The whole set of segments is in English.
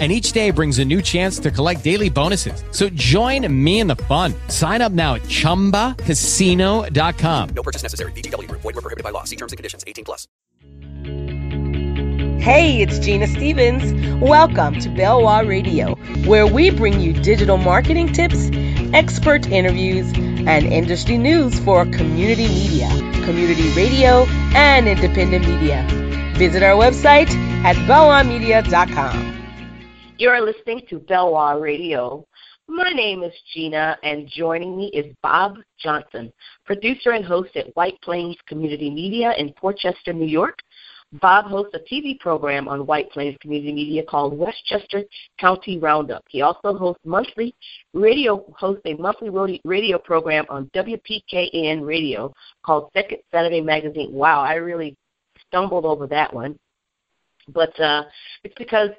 and each day brings a new chance to collect daily bonuses. So join me in the fun. Sign up now at ChumbaCasino.com. No purchase necessary. VGW. Void were prohibited by law. See terms and conditions. 18 plus. Hey, it's Genia Stevens. Welcome to Belwah Radio, where we bring you digital marketing tips, expert interviews, and industry news for community media, community radio, and independent media. Visit our website at belwahmedia.com. You're listening to Belwah Radio. My name is Genia, and joining me is Bob Johnson, producer and host at White Plains Community Media in Port Chester, New York. Bob hosts a TV program on White Plains Community Media called Westchester County Roundup. He also hosts monthly radio hosts a monthly radio program on WPKN Radio called Second Saturday Magazine. Wow, I really stumbled over that one, but uh, it's because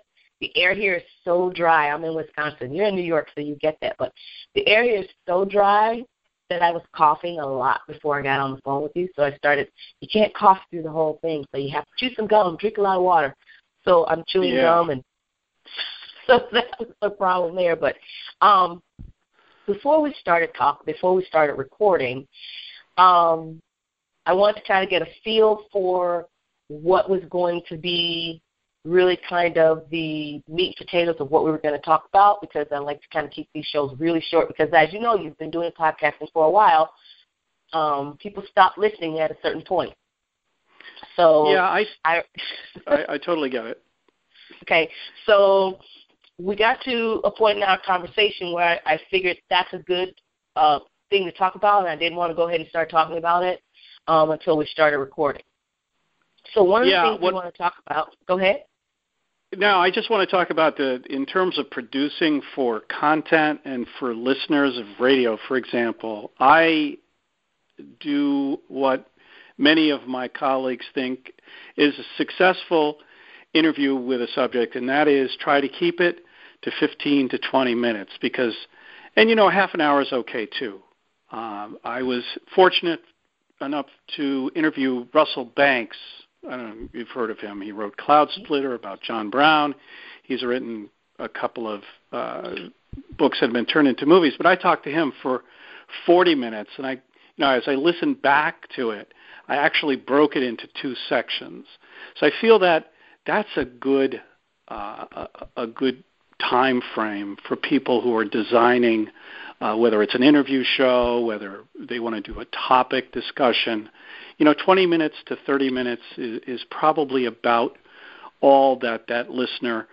the air here is so dry. I'm in Wisconsin. You're in New York, so you get that. But the air here is so dry that I was coughing a lot before I got on the phone with you. So I started. You can't cough through the whole thing, so you have to chew some gum, drink a lot of water. So I'm chewing yeah. gum, and so that was the problem there. But um, before we started talk, before we started recording, um, I wanted to kind of get a feel for what was going to be really kind of the meat and potatoes of what we were going to talk about because I like to kind of keep these shows really short because as you know, you've been doing podcasting for a while. Um, people stop listening at a certain point. So yeah, I I, I, I totally get it. Okay, so we got to a point in our conversation where I, I figured that's a good uh, thing to talk about, and I didn't want to go ahead and start talking about it um, until we started recording. So one of yeah, the things what, we want to talk about. Go ahead. Now, I just want to talk about the in terms of producing for content and for listeners of radio, for example. I do what many of my colleagues think is a successful interview with a subject, and that is try to keep it to 15 to 20 minutes because, and you know, half an hour is okay too. Um, I was fortunate enough to interview Russell Banks I don't know if you've heard of him. He wrote Cloudsplitter about John Brown. He's written a couple of uh, books that have been turned into movies. But I talked to him for 40 minutes, and I, you know, as I listened back to it, I actually broke it into two sections. So I feel that that's a good uh, a, a good time frame for people who are designing, uh, whether it's an interview show, whether they want to do a topic discussion you know, 20 minutes to 30 minutes is, is probably about all that that listener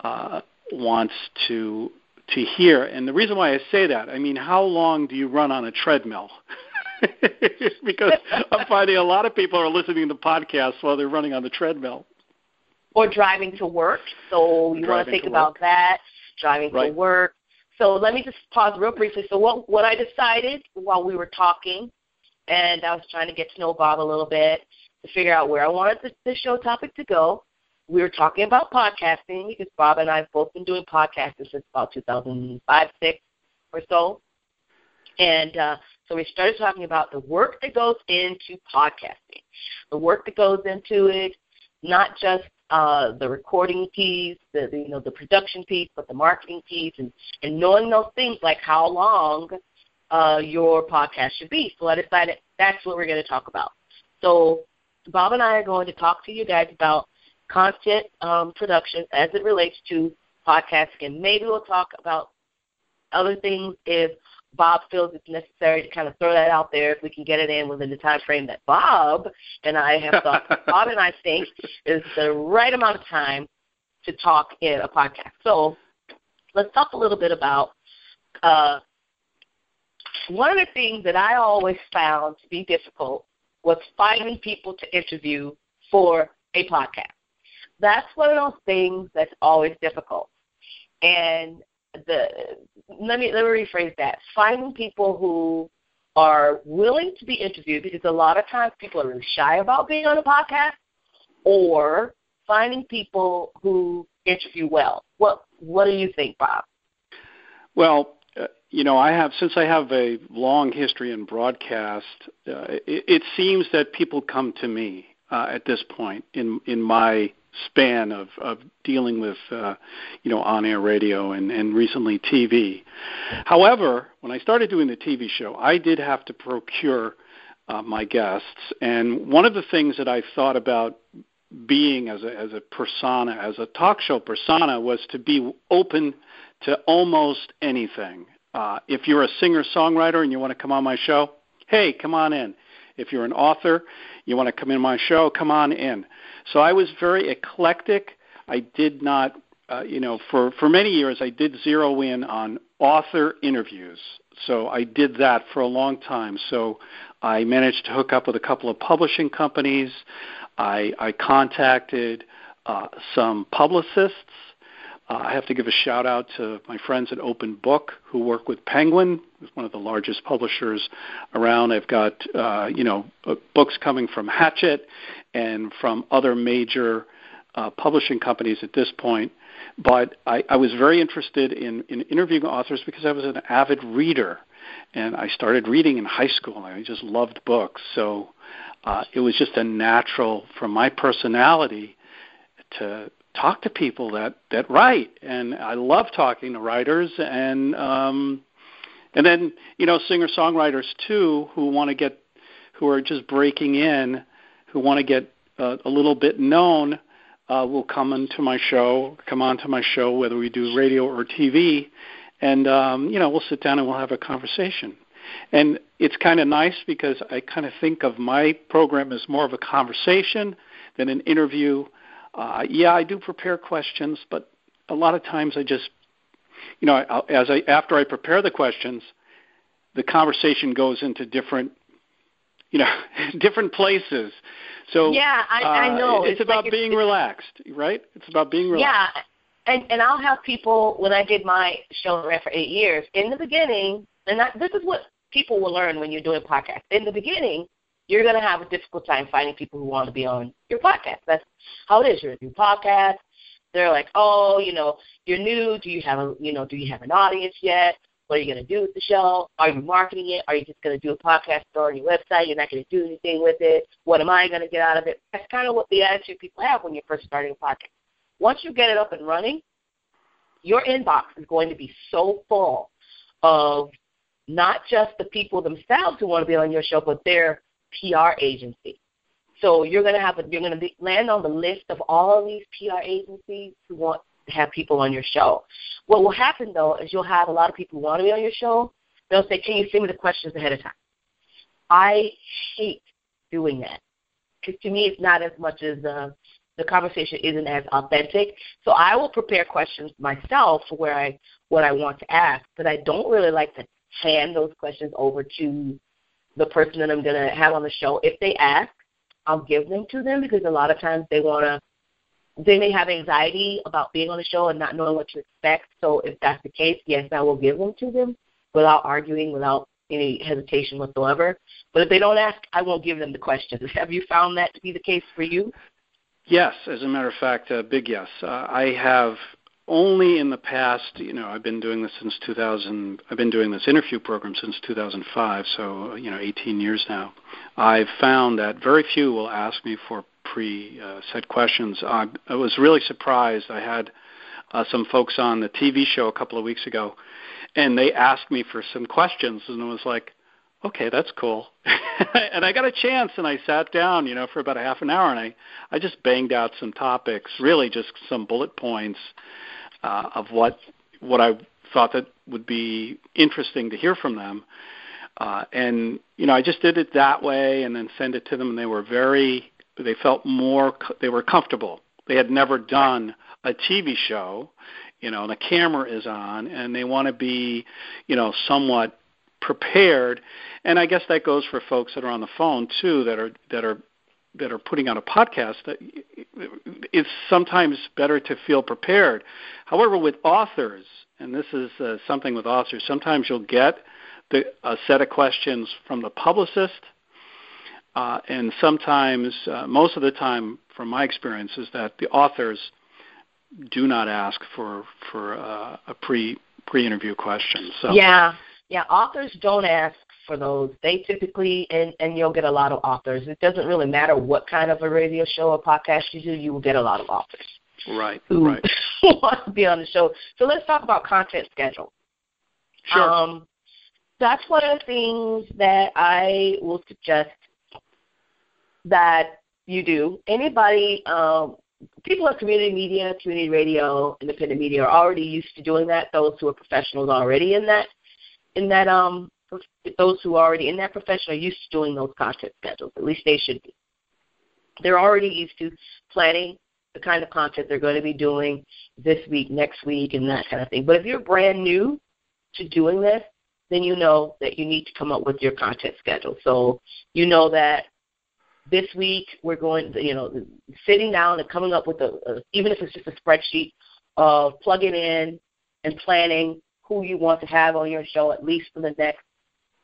uh, wants to to hear. And the reason why I say that, I mean, how long do you run on a treadmill? because I'm finding a lot of people are listening to podcasts while they're running on the treadmill. Or driving to work. So you want to think about that, driving right. to work. So let me just pause real briefly. So what what I decided while we were talking and I was trying to get to know Bob a little bit to figure out where I wanted the, the show topic to go. We were talking about podcasting because Bob and I have both been doing podcasting since about 2005, six or so, and uh, so we started talking about the work that goes into podcasting, the work that goes into it, not just uh, the recording piece, the, the you know the production piece, but the marketing piece, and and knowing those things like how long uh, your podcast should be. So I decided that's what we're going to talk about. So Bob and I are going to talk to you guys about content um, production as it relates to podcasting, and maybe we'll talk about other things if Bob feels it's necessary to kind of throw that out there if we can get it in within the time frame that Bob and I have thought. Bob and I think is the right amount of time to talk in a podcast. So let's talk a little bit about uh, one of the things that I always found to be difficult was finding people to interview for a podcast. That's one of those things that's always difficult. And the let me let me rephrase that. Finding people who are willing to be interviewed because a lot of times people are really shy about being on a podcast or finding people who interview well. What what do you think, Bob? Well, you know, I have since I have a long history in broadcast. Uh, it, it seems that people come to me uh, at this point in in my span of, of dealing with uh, you know on air radio and, and recently TV. However, when I started doing the TV show, I did have to procure uh, my guests, and one of the things that I thought about being as a as a persona, as a talk show persona, was to be open to almost anything. Uh, if you're a singer songwriter and you want to come on my show, hey, come on in. If you're an author, you want to come in my show, come on in. So I was very eclectic. I did not, uh, you know, for for many years I did zero in on author interviews. So I did that for a long time. So I managed to hook up with a couple of publishing companies. I, I contacted uh, some publicists. Uh, I have to give a shout out to my friends at Open Book who work with Penguin, who's one of the largest publishers around. I've got uh, you know uh, books coming from Hachette and from other major uh, publishing companies at this point. But I, I was very interested in, in interviewing authors because I was an avid reader, and I started reading in high school. And I just loved books, so uh, it was just a natural for my personality to talk to people that that write, and I love talking to writers and um, and then you know singer songwriters too who want to get who are just breaking in, who want to get uh, a little bit known. Uh, will come into my show, come onto my show, whether we do radio or TV, and um, you know we'll sit down and we'll have a conversation. And it's kind of nice because I kind of think of my program as more of a conversation than an interview. Uh, yeah, I do prepare questions, but a lot of times I just, you know, as I after I prepare the questions, the conversation goes into different, you know, different places. So yeah, I, uh, I know. It's, it's about like being it's, relaxed, right? It's about being relaxed. Yeah, and and I'll have people when I did my show for eight years. In the beginning, and that, this is what people will learn when you're doing podcasts. In the beginning, you're going to have a difficult time finding people who want to be on your podcast. That's how it is. You're a new podcast. They're like, oh, you know, you're new. Do you have a, you know, do you have an audience yet? What are you going to do with the show? Are you marketing it? Are you just going to do a podcast store on your website? You're not going to do anything with it. What am I going to get out of it? That's kind of what the attitude people have when you're first starting a podcast. Once you get it up and running, your inbox is going to be so full of not just the people themselves who want to be on your show, but their PR agency. So you're going to have a, you're going to land on the list of all these PR agencies who want to have people on your show. What will happen though is you'll have a lot of people who want to be on your show. They'll say, "Can you send me the questions ahead of time?" I hate doing that because to me it's not as much as the the conversation isn't as authentic. So I will prepare questions myself for where I what I want to ask, but I don't really like to hand those questions over to the person that I'm going to have on the show. If they ask, I'll give them to them because a lot of times they want to, they may have anxiety about being on the show and not knowing what to expect. So if that's the case, yes, I will give them to them without arguing, without any hesitation whatsoever. But if they don't ask, I won't give them the questions. Have you found that to be the case for you? Yes, as a matter of fact, a big yes. Uh, I have only in the past, you know, I've been doing this since 2000. I've been doing this interview program since 2005, so you know, 18 years now. I've found that very few will ask me for pre-set questions. I, I was really surprised. I had uh, some folks on the TV show a couple of weeks ago, and they asked me for some questions, and it was like, okay, that's cool. and I got a chance, and I sat down, you know, for about a half an hour, and I I just banged out some topics, really just some bullet points uh, of what what I thought that would be interesting to hear from them. Uh, and you know, I just did it that way, and then send it to them, and they were very. They felt more. They were comfortable. They had never done a TV show, you know, and the camera is on, and they want to be, you know, somewhat prepared. And I guess that goes for folks that are on the phone too, that are that are that are putting on a podcast it's sometimes better to feel prepared. However, with authors, and this is uh, something with authors, sometimes you'll get the, a set of questions from the publicist, uh, and sometimes, uh, most of the time, from my experience, is that the authors do not ask for for uh, a pre pre interview question. So yeah, yeah, authors don't ask for those. They typically and and you'll get a lot of authors. It doesn't really matter what kind of a radio show or podcast you do, you will get a lot of authors. Right. Who right. want to be on the show. So let's talk about content schedule. Sure. Um, that's one of the things that I will suggest that you do. Anybody, um, people in community media, community radio, independent media are already used to doing that. Those who are professionals already in that, in that, um, those who are already in that profession are used to doing those content schedules. At least they should be. They're already used to planning the kind of content they're going to be doing this week, next week, and that kind of thing. But if you're brand new to doing this, then you know that you need to come up with your content schedule. So you know that this week we're going, you know, sitting down and coming up with a, a even if it's just a spreadsheet of plugging in and planning who you want to have on your show at least for the next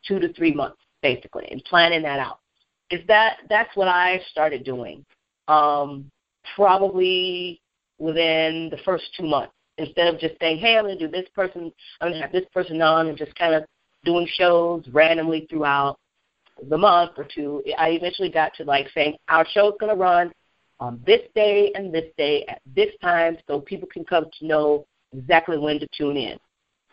two to three months, basically, and planning that out. Is that that's what I started doing? Um, probably within the first two months. Instead of just saying, "Hey, I'm going to do this person, I'm going to have this person on," and just kind of doing shows randomly throughout the month or two, I eventually got to like saying our show's going to run on this day and this day at this time, so people can come to know exactly when to tune in.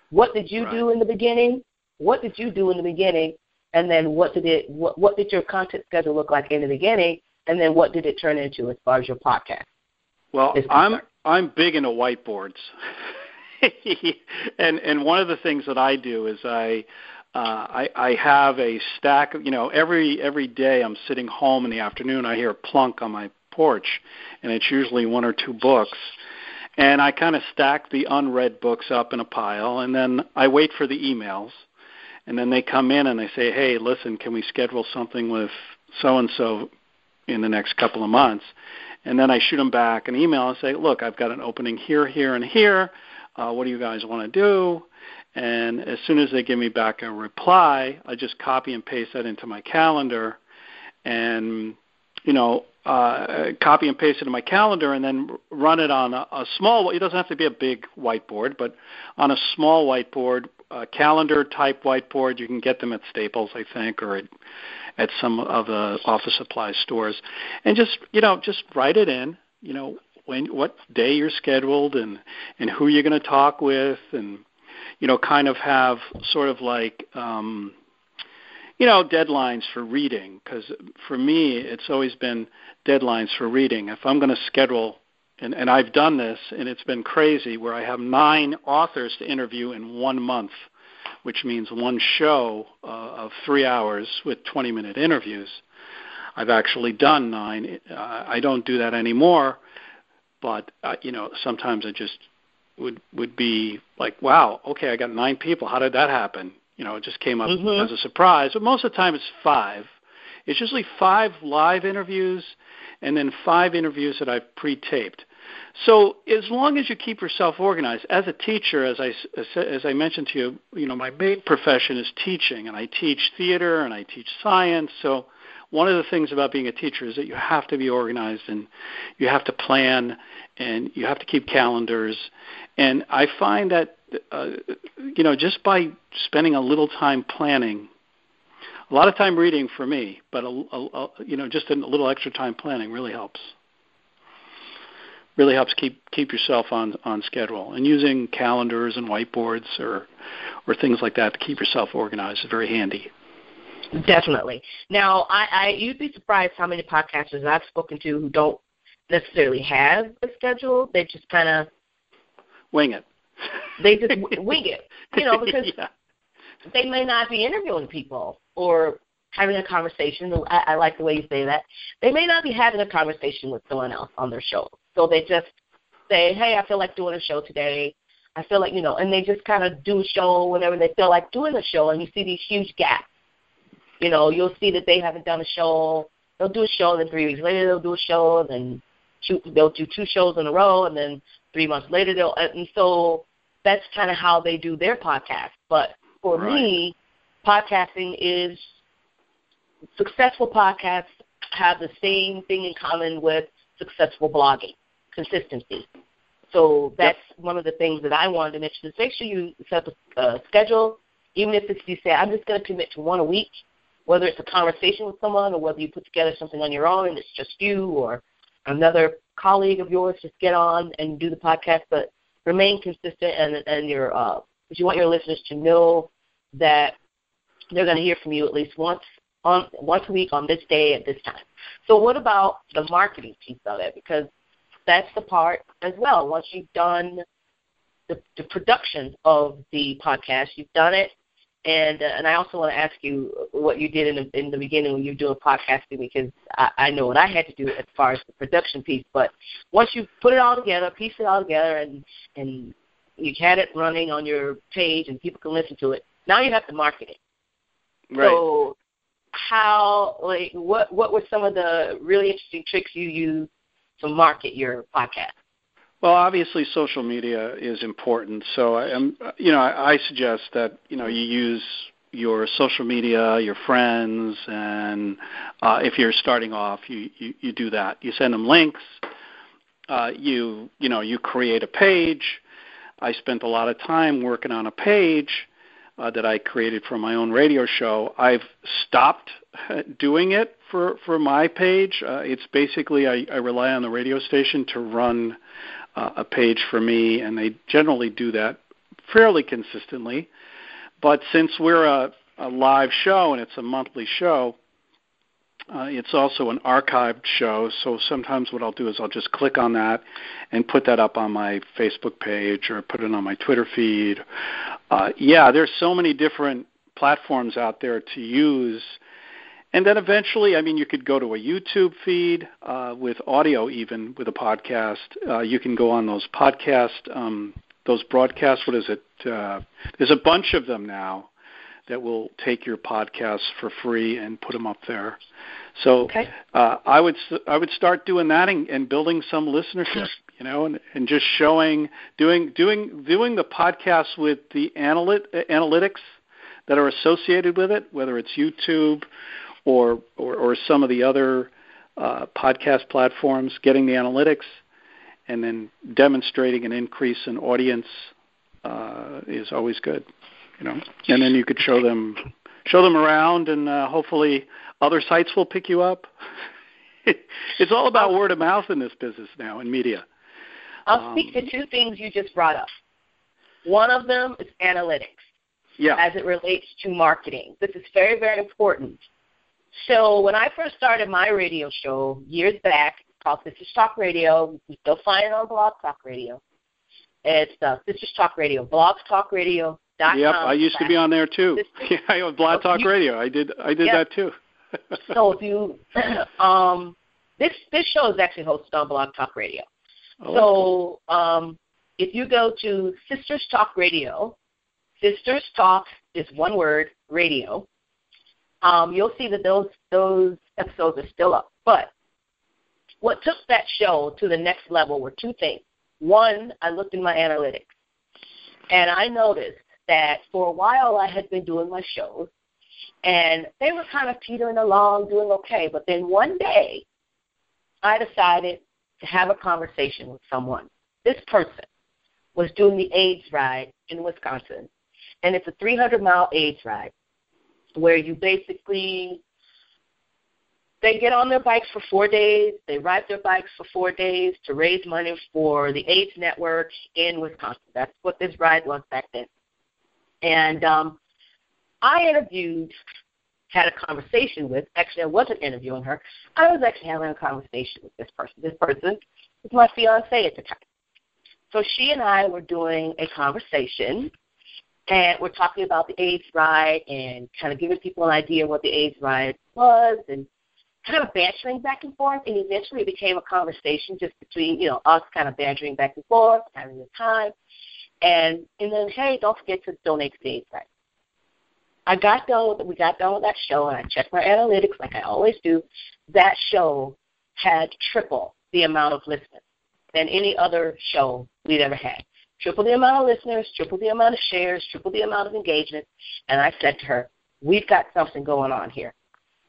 What did you right. do in the beginning? What did you do in the beginning? And then what did it? What, what did your content schedule look like in the beginning? And then what did it turn into as far as your podcast? Well, I'm I'm big into whiteboards, and and one of the things that I do is I uh, I, I have a stack of, you know, every every day I'm sitting home in the afternoon, I hear a plunk on my porch, and it's usually one or two books. And I kind of stack the unread books up in a pile, and then I wait for the emails. And then they come in and they say, hey, listen, can we schedule something with so and so in the next couple of months? And then I shoot them back an email and say, look, I've got an opening here, here, and here. Uh, what do you guys want to do? And as soon as they give me back a reply, I just copy and paste that into my calendar, and you know, uh, copy and paste it in my calendar, and then run it on a, a small. It doesn't have to be a big whiteboard, but on a small whiteboard, a calendar type whiteboard. You can get them at Staples, I think, or at at some of the office supply stores, and just you know, just write it in. You know, when what day you're scheduled, and and who you're going to talk with, and you know, kind of have sort of like, um, you know, deadlines for reading. Because for me, it's always been deadlines for reading. If I'm going to schedule, and, and I've done this, and it's been crazy, where I have nine authors to interview in one month, which means one show uh, of three hours with 20 minute interviews. I've actually done nine. Uh, I don't do that anymore, but uh, you know, sometimes I just would would be like, wow, okay, I got nine people. How did that happen? You know, it just came up mm-hmm. as a surprise. But most of the time, it's five. It's usually five live interviews, and then five interviews that I've pre-taped. So as long as you keep yourself organized, as a teacher, as I as I mentioned to you, you know, my main profession is teaching, and I teach theater and I teach science. So one of the things about being a teacher is that you have to be organized and you have to plan and you have to keep calendars and I find that uh, you know just by spending a little time planning, a lot of time reading for me, but a, a, a, you know just a little extra time planning really helps. Really helps keep keep yourself on on schedule and using calendars and whiteboards or or things like that to keep yourself organized is very handy. Definitely. Now, I, I you'd be surprised how many podcasters I've spoken to who don't necessarily have a schedule. They just kind of wing it. They just wing it, you know, because yeah. they may not be interviewing people or having a conversation. I, I like the way you say that. They may not be having a conversation with someone else on their show, so they just say, "Hey, I feel like doing a show today." I feel like you know, and they just kind of do a show whenever they feel like doing a show, and you see these huge gaps. You know, you'll see that they haven't done a show. They'll do a show, and then three weeks later they'll do a show, and then two, they'll do two shows in a row, and then three months later they'll and so that's kind of how they do their podcast. But for right. me, podcasting is successful podcasts have the same thing in common with successful blogging, consistency. So that's yep. one of the things that I wanted to mention. Is make sure you set a uh, schedule, even if it's you say I'm just going to commit to one a week, whether it's a conversation with someone or whether you put together something on your own and it's just you or another colleague of yours just get on and do the podcast, but remain consistent and and your uh, because you want your listeners to know that they're going to hear from you at least once on once a week on this day at this time. So what about the marketing piece of it? Because that's the part as well. Once you've done the, the production of the podcast, you've done it, and uh, and I also want to ask you what you did in the in the beginning when you were doing podcasting because I, I know what I had to do as far as the production piece. But once you put it all together, piece it all together, and and you had it running on your page and people can listen to it. Now you have to market it. Right. So how like what what were some of the really interesting tricks you used to market your podcast? Well, obviously, social media is important. So, I am, you know, I, suggest that you know you use your social media, your friends, and uh, if you're starting off, you, you you do that. You send them links. Uh, you you know you create a page. I spent a lot of time working on a page uh, that I created for my own radio show. I've stopped doing it for for my page. Uh, it's basically I, I rely on the radio station to run uh, a page for me, and they generally do that fairly consistently. But since we're a, a live show and it's a monthly show, uh, it's also an archived show, so sometimes what I'll do is I'll just click on that and put that up on my Facebook page or put it on my Twitter feed. Uh, yeah, there's so many different platforms out there to use. And then eventually, I mean, you could go to a YouTube feed uh, with audio, even with a podcast. Uh, you can go on those podcast, um, those broadcasts. What is it? Uh, there's a bunch of them now that will take your podcasts for free and put them up there. So okay. uh, I would I would start doing that and, and building some listenership, you know, and, and just showing doing doing doing the podcasts with the analyt, analytics that are associated with it, whether it's YouTube or or, or some of the other uh, podcast platforms, getting the analytics, and then demonstrating an increase in audience uh, is always good you know, and then you could show them show them around, and uh, hopefully other sites will pick you up. it's all about word of mouth in this business now in media. I'll um, speak to two things you just brought up. One of them is analytics. Yeah. As it relates to marketing. This is very, very important. So when I first started my radio show years back, called Sisters Talk Radio, you still find it on Blog Talk Radio. It's uh, Sisters Talk Radio, Blog Talk Radio Yep, I used to be on there too. yeah, I on Blog Talk you, Radio. I did I did that too. so if you um this this show is actually hosted on Blog Talk Radio. Oh, so um if you go to Sisters Talk Radio, Sisters Talk is one word, radio. Um, you'll see that those those episodes are still up. But what took that show to the next level were two things. One, I looked in my analytics, and I noticed that for a while I had been doing my shows, and they were kind of teetering along, doing okay. But then one day, I decided to have a conversation with someone. This person was doing the AIDS ride in Wisconsin, and it's a 300 mile AIDS ride where you basically they get on their bikes for four days. They ride their bikes for four days to raise money for the AIDS network in Wisconsin. That's what this ride was back then. And um, I interviewed, had a conversation with, actually, I wasn't interviewing her. I was actually having a conversation with this person. This person was my fiance at the time. So she and I were doing a conversation, and we're talking about the AIDS ride and kind of giving people an idea what the AIDS ride was and kind of bantering back and forth. And eventually it became a conversation just between, you know, us kind of bantering back and forth, having a time. And and then hey, don't forget to donate to the AIDS Right. I got done with we got done with that show and I checked my analytics like I always do. That show had triple the amount of listeners than any other show we'd ever had. Triple the amount of listeners, triple the amount of shares, triple the amount of engagement. And I said to her, we've got something going on here.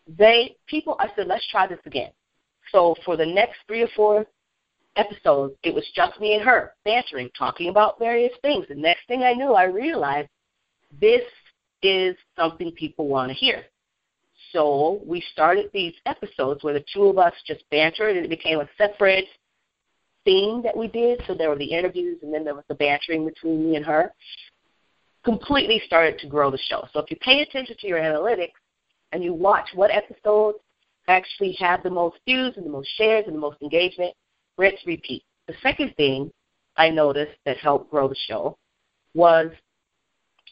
They people I said, let's try this again. So for the next three or four episodes, it was just me and her bantering, talking about various things. The next thing I knew, I realized this is something people want to hear. So we started these episodes where the two of us just bantered, and it became a separate thing that we did. So there were the interviews, and then there was the bantering between me and her. Completely started to grow the show. So if you pay attention to your analytics and you watch what episodes actually have the most views and the most shares and the most engagement, rinse, repeat. The second thing I noticed that helped grow the show was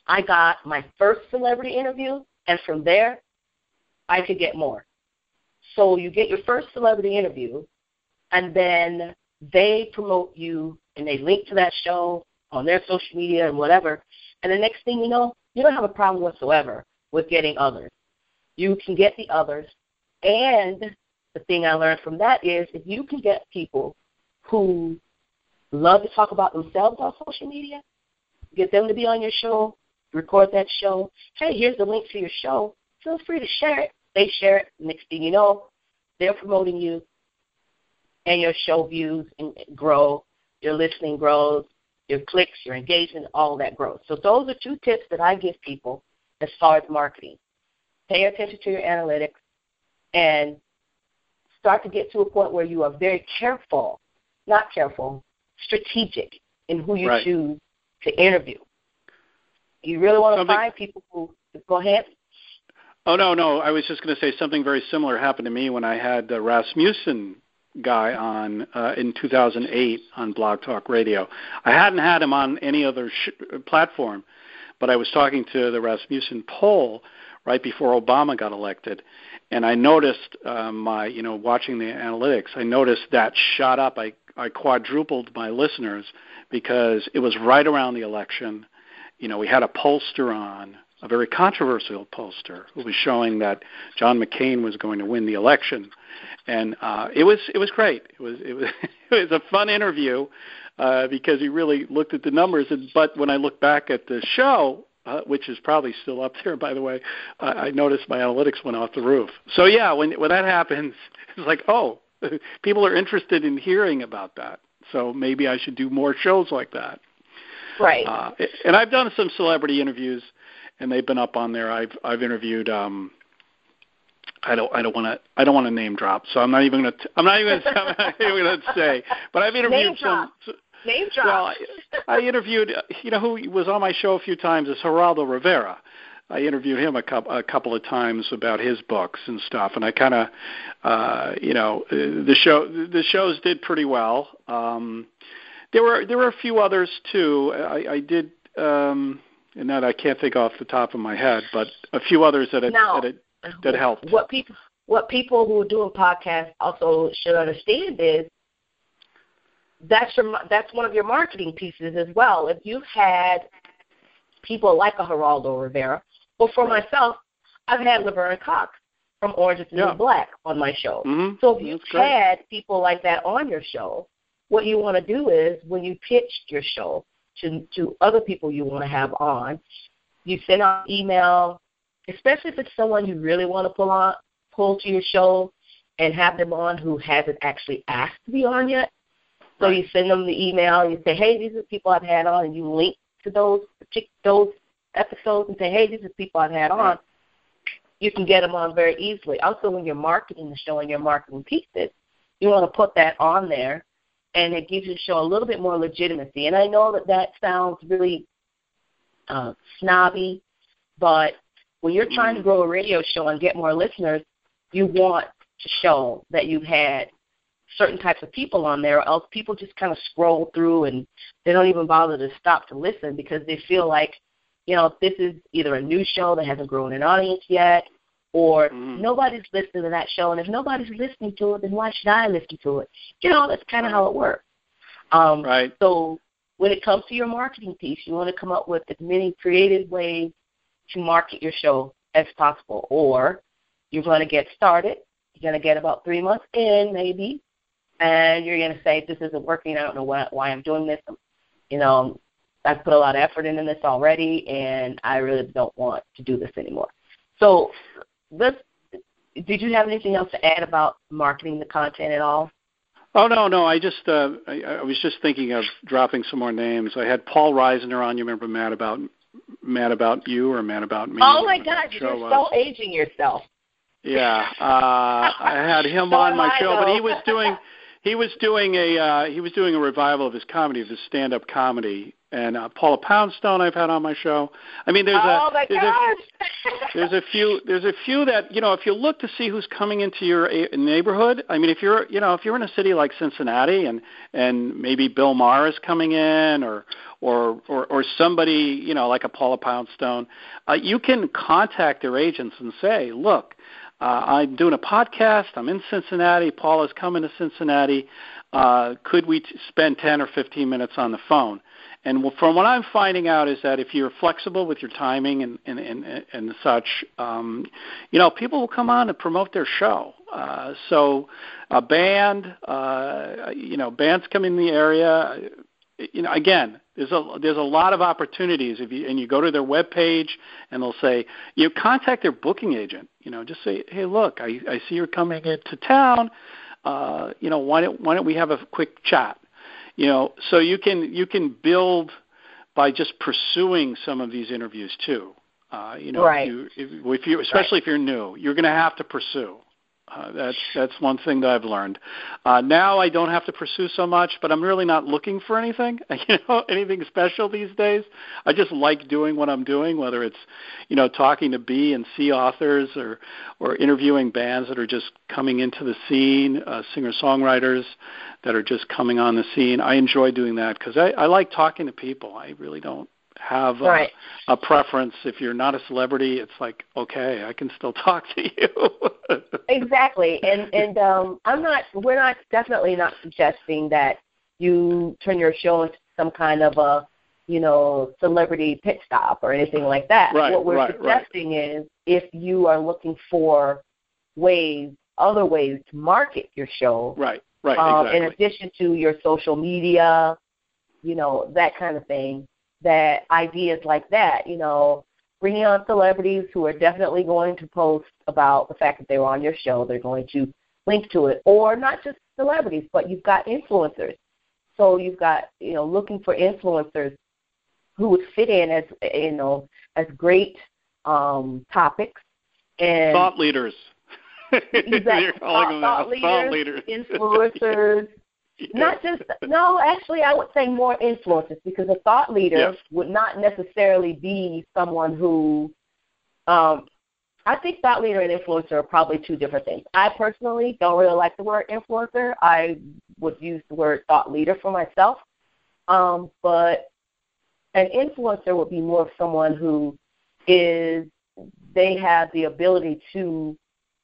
I got my first celebrity interview, and from there, I could get more. So you get your first celebrity interview, and then they promote you and they link to that show on their social media and whatever. And the next thing you know, you don't have a problem whatsoever with getting others. You can get the others. And the thing I learned from that is if you can get people who love to talk about themselves on social media, get them to be on your show, record that show. Hey, here's the link to your show. Feel free to share it. They share it. Next thing you know, they're promoting you, and your show views grow, your listening grows, your clicks, your engagement, all that grows. So those are two tips that I give people as far as marketing. Pay attention to your analytics and start to get to a point where you are very careful, not careful, strategic in who you right. choose to interview. You really want to Something- find people who go ahead. Oh no, no. I was just going to say something very similar happened to me when I had the Rasmussen guy on uh, in 2008 on Blog Talk Radio. I hadn't had him on any other sh- platform, but I was talking to the Rasmussen poll right before Obama got elected, and I noticed um, my, you know, watching the analytics, I noticed that shot up. I I quadrupled my listeners because it was right around the election. You know, we had a pollster on a very controversial poster who was showing that John McCain was going to win the election, and uh, it was it was great. It was it was it was a fun interview uh, because he really looked at the numbers. And, but when I look back at the show, uh, which is probably still up there, by the way, uh, I noticed my analytics went off the roof. So yeah, when when that happens, it's like oh, people are interested in hearing about that. So maybe I should do more shows like that. Right. Uh, and I've done some celebrity interviews and they've been up on there. I've I've interviewed. um I don't I don't want to I don't want to name drop, so I'm not even going to I'm not even gonna, I'm not even going to say. But I've interviewed Name some. drop. Name drop. Well, I, I interviewed you know who was on my show a few times is Geraldo Rivera. I interviewed him a couple a couple of times about his books and stuff, and I kind of, uh, you know, the show the shows did pretty well. Um, there were there were a few others too. I, I did, um, and that I can't think off the top of my head, but a few others that had, Now, that, had, that helped. What people what people who are doing podcasts also should understand is that's your that's one of your marketing pieces as well. If you've had people like a Geraldo Rivera, or for myself, I've had Laverne Cox from Orange is the Yeah. New Black on my show. Mhm. So if you've That's great. had people like that on your show, what you want to do is when you pitch your show to to other people you want to have on, you send out email, especially if it's someone you really want to pull on pull to your show and have them on who hasn't actually asked to be on yet. So you send them the email and you say, Hey, these are the people I've had on and you link to those those episodes and say, Hey, these are the people I've had on you can get them on very easily. Also, when you're marketing the show and you're marketing pieces, you want to put that on there, and it gives the show a little bit more legitimacy. And I know that that sounds really uh, snobby, but when you're trying to grow a radio show and get more listeners, you want to show that you've had certain types of people on there, or else people just kind of scroll through and they don't even bother to stop to listen because they feel like you know, this is either a new show that hasn't grown an audience yet, or Mhm. nobody's listening to that show, and if nobody's listening to it, then why should I listen to it? You know, that's kind of how it works. Um, Right. So when it comes to your marketing piece, you want to come up with as many creative ways to market your show as possible, or you're going to get started. You're going to get about three months in, maybe, and you're going to say, "This isn't working. I don't know why, why I'm doing this. You know, I've put a lot of effort into this already, and I really don't want to do this anymore." So, let's. Did you have anything else to add about marketing the content at all? Oh no, no. I just uh, I, I was just thinking of dropping some more names. I had Paul Reiser on. You remember Mad About Mad About You or Mad About Me? Oh my God, you're was. so aging yourself. Yeah, uh, I had him so on my I, show, though. but he was doing he was doing a uh, he was doing a revival of his comedy, of his stand up comedy. And uh, Paula Poundstone, I've had on my show. I mean, there's oh a there's a there's a few there's a few that you know if you look to see who's coming into your a- neighborhood. I mean, if you're you know if you're in a city like Cincinnati and and maybe Bill Maher is coming in or or or, or somebody you know like a Paula Poundstone, uh, you can contact their agents and say, look, uh, I'm doing a podcast. I'm in Cincinnati. Paula's coming to Cincinnati. Uh, could we t- spend 10 or 15 minutes on the phone? And from what I'm finding out is that if you're flexible with your timing and and and, and such, um, you know, people will come on and promote their show. Uh, so, a band, uh, you know, bands come in the area. You know, again, there's a there's a lot of opportunities if you and you go to their web page and they'll say you know, contact their booking agent. You know, just say, hey, look, I I see you're coming into town. Uh, you know, why don't why don't we have a quick chat? You know so you can you can build by just pursuing some of these interviews too. Uh, you know Right. if you, if, if you especially if you're new you're going to have to pursue uh, that's that's one thing that I've learned. Uh, now I don't have to pursue so much, but I'm really not looking for anything, you know, anything special these days. I just like doing what I'm doing, whether it's, you know, talking to B and C authors or or interviewing bands that are just coming into the scene, uh, singer songwriters that are just coming on the scene. I enjoy doing that because I, I like talking to people. I really don't have a, Right. a preference. If you're not a celebrity, it's like okay, I can still talk to you. Exactly, and and um, I'm not. We're not definitely not suggesting that you turn your show into some kind of a, you know, celebrity pit stop or anything like that. Right, what we're right. suggesting is if you are looking for ways, other ways to market your show, right, right, um, exactly. in addition to your social media, you know, that kind of thing, that ideas like that, you know, bringing on celebrities who are definitely going to post about the fact that they were on your show. They're going to link to it. Or not just celebrities, but you've got influencers. So you've got, you know, looking for influencers who would fit in as, you know, as great um, topics. And thought leaders. Exactly. Them thought, that. thought thought leaders, leaders. influencers. Not just no actually i would say more influencers because a thought leader Yes. would not necessarily be someone who um i think thought leader and influencer are probably two different things. I personally don't really like the word influencer. I would use the word thought leader for myself. Um but an influencer would be more of someone who is they have the ability to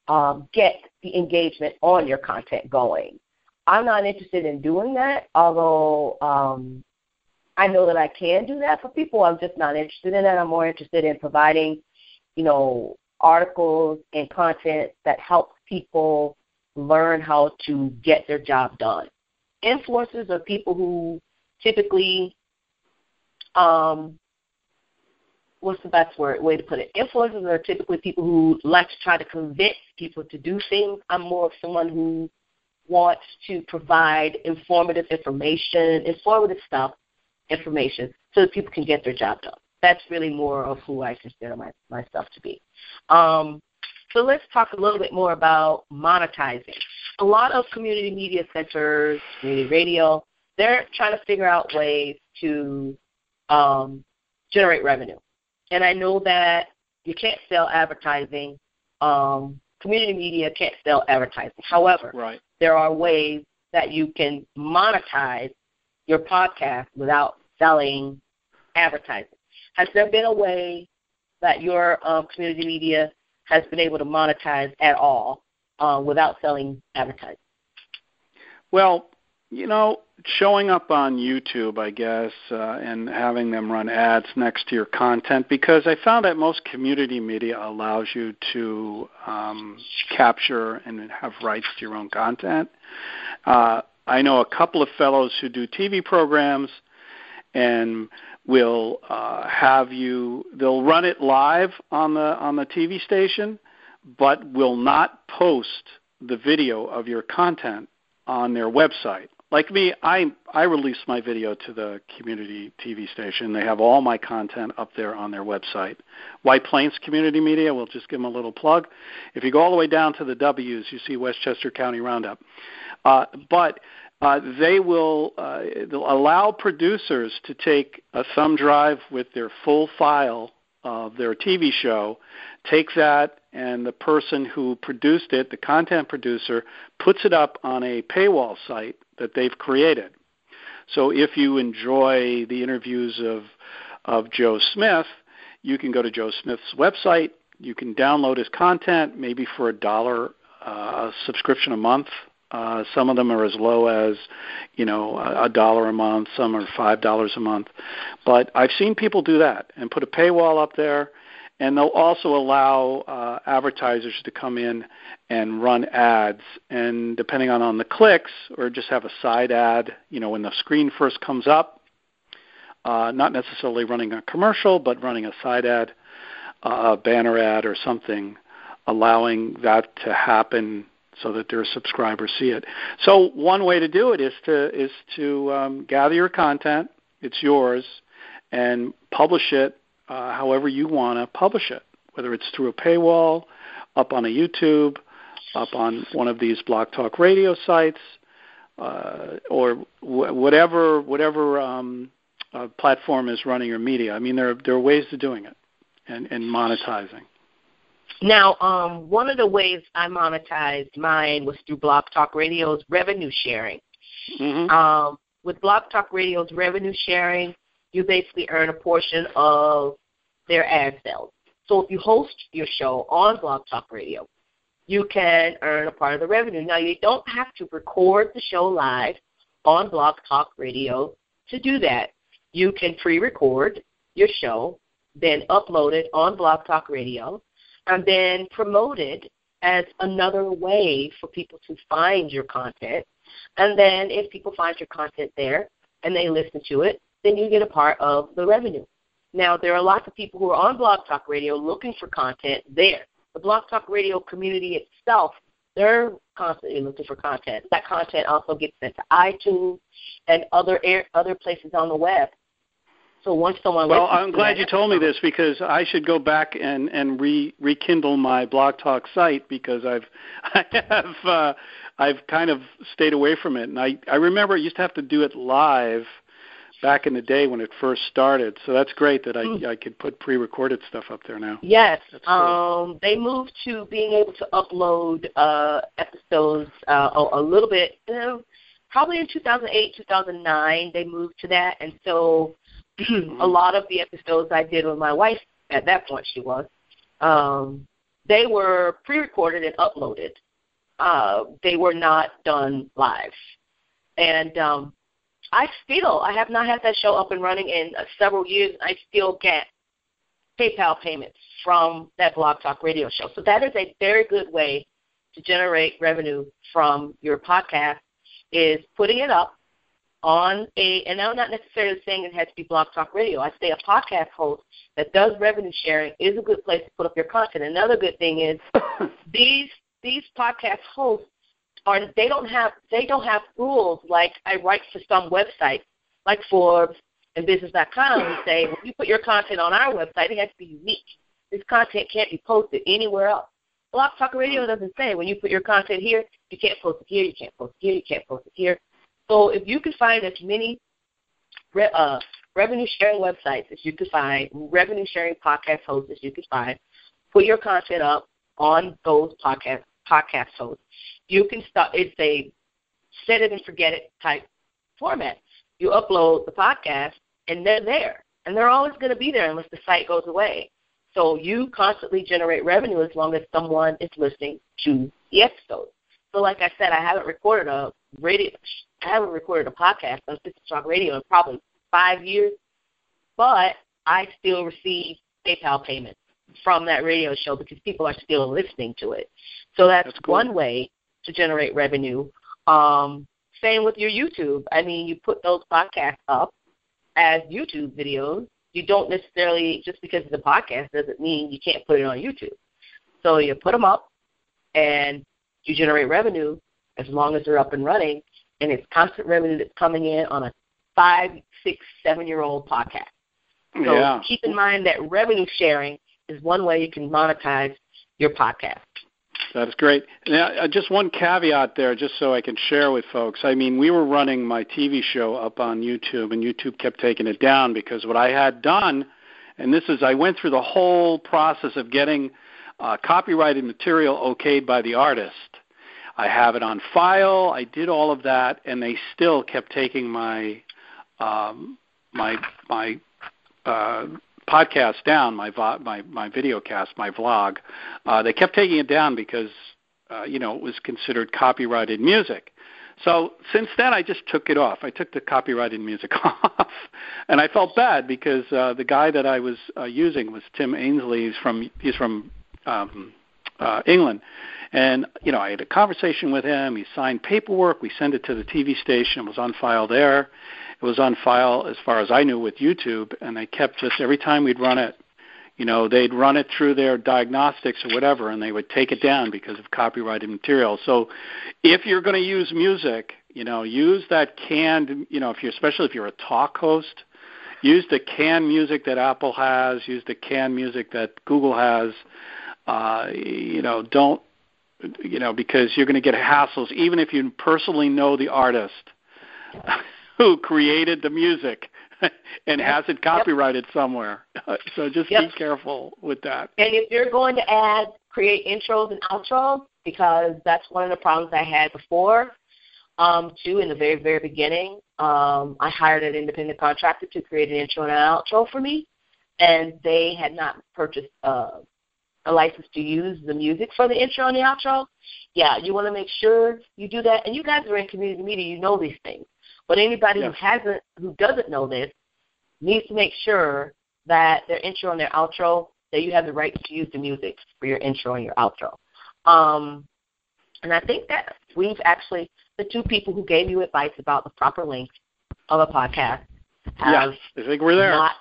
um, get the engagement on your content going I'm not interested in doing that, although um, I know that I can do that for people. I'm just not interested in that. I'm more interested in providing, you know, articles and content that helps people learn how to get their job done. Influencers are people who typically, um, what's the best word way to put it? Influencers are typically people who like to try to convince people to do things. I'm more of someone who wants to provide informative information, informative stuff, information, so that people can get their job done. That's really more of who I consider my, myself to be. Um, so let's talk a little bit more about monetizing. A lot of community media centers, community radio, they're trying to figure out ways to um, generate revenue. And I know that you can't sell advertising. Um, community media can't sell advertising. However, Right. There are ways that you can monetize your podcast without selling advertising. Has there been a way that your um, community media has been able to monetize at all uh, without selling advertising? Well, you know, showing up on YouTube, I guess, uh, and having them run ads next to your content, because I found that most community media allows you to um, capture and have rights to your own content. Uh, I know a couple of fellows who do TV programs, and will uh, have you. They'll run it live on the on the TV station, but will not post the video of your content on their website. Like me, I I release my video to the community TV station. They have all my content up there on their website. White Plains Community Media, we'll just give them a little plug. If you go all the way down to the W's, you see Westchester County Roundup. Uh, but uh, they will uh, allow producers to take a thumb drive with their full file of their TV show, take that, and the person who produced it, the content producer, puts it up on a paywall site that they've created. So if you enjoy the interviews of of Joe Smith, you can go to Joe Smith's website. You can download his content, maybe for a dollar uh, subscription a month uh, some of them are as low as, you know, a, a dollar a month. Some are five dollars a month. But I've seen people do that and put a paywall up there, and they'll also allow uh, advertisers to come in and run ads. And depending on on the clicks, or just have a side ad, you know, when the screen first comes up. Uh, not necessarily running a commercial, but running a side ad, uh, a banner ad, or something, allowing that to happen so that their subscribers see it. So one way to do it is to is to um, gather your content. It's yours, and publish it uh, however you want to publish it, whether it's through a paywall, up on a YouTube, up on one of these Blog Talk Radio sites, uh, or wh- whatever whatever um, uh, platform is running your media. I mean, there are, there are ways to doing it and, and monetizing. Now, um, one of the ways I monetized mine was through Blog Talk Radio's revenue sharing. Mm-hmm. Um, with Blog Talk Radio's revenue sharing, you basically earn a portion of their ad sales. So if you host your show on Blog Talk Radio, you can earn a part of the revenue. Now, you don't have to record the show live on Blog Talk Radio to do that. You can pre record your show, then upload it on Blog Talk Radio, and then promote it as another way for people to find your content. And then if people find your content there and they listen to it, then you get a part of the revenue. Now, there are lots of people who are on Blog Talk Radio looking for content there. The Blog Talk Radio community itself, they're constantly looking for content. That content also gets sent to iTunes and other air, other places on the web. So once someone well, I'm glad you told me this because I should go back and and re, rekindle my Blog Talk site because I've I have uh, I've kind of stayed away from it, and I I remember I used to have to do it live back in the day when it first started. So that's great that I mm. I could put pre-recorded stuff up there now. Yes, cool. um, they moved to being able to upload uh, episodes uh, a, a little bit. You know, probably in 2008, 2009, they moved to that, and so a lot of the episodes I did with my wife at that point she was, um, they were pre-recorded and uploaded. Uh, they were not done live, and um, I still I have not had that show up and running in uh, several years. I still get PayPal payments from that Blog Talk Radio show. So that is a very good way to generate revenue from your podcast. Is putting it up on a, and I'm not necessarily saying it has to be Blog Talk Radio. I say a podcast host that does revenue sharing is a good place to put up your content. Another good thing is these these podcast hosts are they don't have they don't have rules like I write for some websites like Forbes and Business.com and say when you put your content on our website it has to be unique. This content can't be posted anywhere else. Blog Talk Radio doesn't say when you put your content here, you can't post it here, you can't post it here, you can't post it here. So if you can find as many re- uh, revenue sharing websites as you can find, revenue sharing podcast hosts as you can find, put your content up on those podcast podcast host. You can start. It's a set it and forget it type format. You upload the podcast, and they're there, and they're always going to be there unless the site goes away. So you constantly generate revenue as long as someone is listening to the episode. So, like I said, I haven't recorded a radio. I haven't recorded a podcast on Sister Talk Radio in probably five years, but I still receive PayPal payments from that radio show because people are still listening to it. So that's, that's cool. one way to generate revenue. Um, same with your YouTube. I mean, you put those podcasts up, as YouTube videos. You don't necessarily just because it's a podcast doesn't mean you can't put it on YouTube. So you put them up, and you generate revenue as long as they're up and running, and it's constant revenue that's coming in on a five, six, seven year old podcast. So yeah. keep in mind that revenue sharing is one way you can monetize your podcast. That's great. Now, uh, just one caveat there, just so I can share with folks. I mean, we were running my TV show up on YouTube, and YouTube kept taking it down because what I had done, and this is, I went through the whole process of getting uh, copyrighted material okayed by the artist. I have it on file. I did all of that, and they still kept taking my um, my my uh, podcast down, my vo- my my video cast, my vlog. Uh, they kept taking it down because uh, you know it was considered copyrighted music. So since then, I just took it off. I took the copyrighted music off, and I felt bad because uh, the guy that I was uh, using was Tim Ainsley. He's from he's from um, uh, England, and you know I had a conversation with him. He signed paperwork. We sent it to the TV station. It was on file there. It was on file as far as I knew with YouTube, and they kept just every time we'd run it, you know, they'd run it through their diagnostics or whatever, and they would take it down because of copyrighted material. So, if you're going to use music, you know, use that canned, you know, if you're especially if you're a talk host, use the canned music that Apple has, use the canned music that Google has. Uh, you know, don't you know because you're going to get hassles even if you personally know the artist who created the music and yep. has it copyrighted yep. somewhere. so just yep. be careful with that. And if you're going to add create intros and outros, because that's one of the problems I had before, um, too, in the very, very beginning. Um, I hired an independent contractor to create an intro and an outro for me, and they had not purchased uh, a license to use the music for the intro and the outro. Yeah, you want to make sure you do that. And you guys are in community media, you know these things. But anybody yes. who hasn't, who doesn't know this, needs to make sure that their intro and their outro, that you have the right to use the music for your intro and your outro. Um, and I think that we've actually, the two people who gave you advice about the proper length of a podcast have yeah, I think we're there. Not,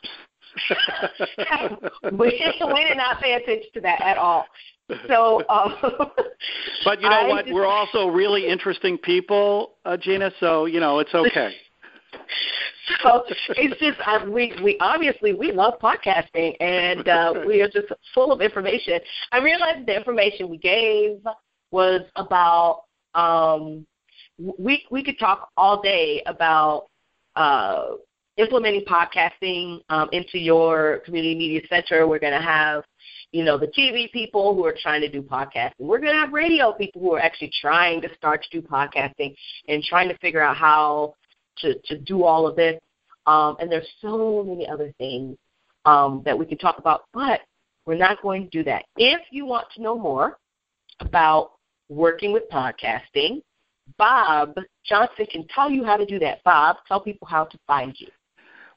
we, we did not pay attention to that at all. So, um, but you know I what? Just, We're also really interesting people, uh, Gina. So you know it's okay. so it's just uh, we we obviously we love podcasting and uh, we are just full of information. I realized the information we gave was about um, we we could talk all day about uh, implementing podcasting um, into your community media center. We're going to have you know, the TV people who are trying to do podcasting. We're going to have radio people who are actually trying to start to do podcasting and trying to figure out how to, to do all of this. Um, and there's so many other things um, that we can talk about, but we're not going to do that. If you want to know more about working with podcasting, Bob Johnson can tell you how to do that. Bob, tell people how to find you.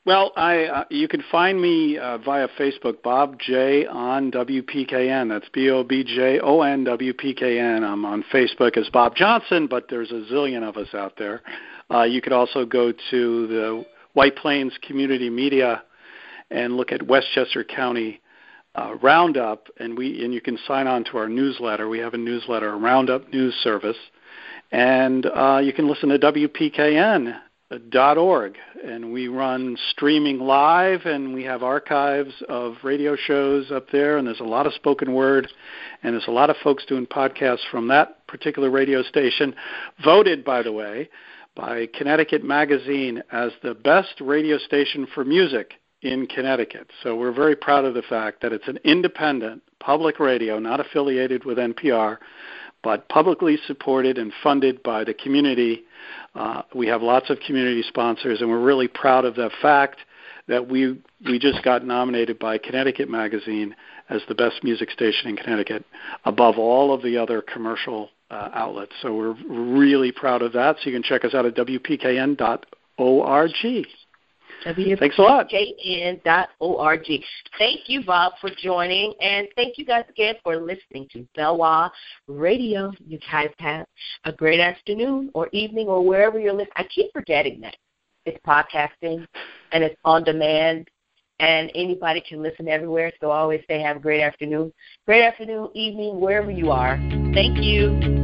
Well, I uh, you can find me uh, via Facebook, Bob J on WPKN. That's B O B J O N W P K N. I'm on Facebook as Bob Johnson, but there's a zillion of us out there. Uh, you could also go to the White Plains Community Media and look at Westchester County uh, Roundup, and we and you can sign on to our newsletter. We have a newsletter, Roundup News Service, and uh, you can listen to WPKN org, and we run streaming live, and we have archives of radio shows up there, and there's a lot of spoken word, and there's a lot of folks doing podcasts from that particular radio station, voted, by the way, by Connecticut Magazine as the best radio station for music in Connecticut. So we're very proud of the fact that it's an independent public radio, not affiliated with NPR, but publicly supported and funded by the community uh, we have lots of community sponsors, and we're really proud of the fact that we we just got nominated by Connecticut Magazine as the best music station in Connecticut, above all of the other commercial uh, outlets. So we're really proud of that. So you can check us out at wpkn.org. Thanks a lot. Thank you, Bob, for joining, and thank you guys again for listening to Belwah Radio. You guys have a great afternoon or evening or wherever you're listening. I keep forgetting that it's podcasting, and it's on demand, and anybody can listen everywhere. So I always say, have a great afternoon, great afternoon, evening, wherever you are. Thank you.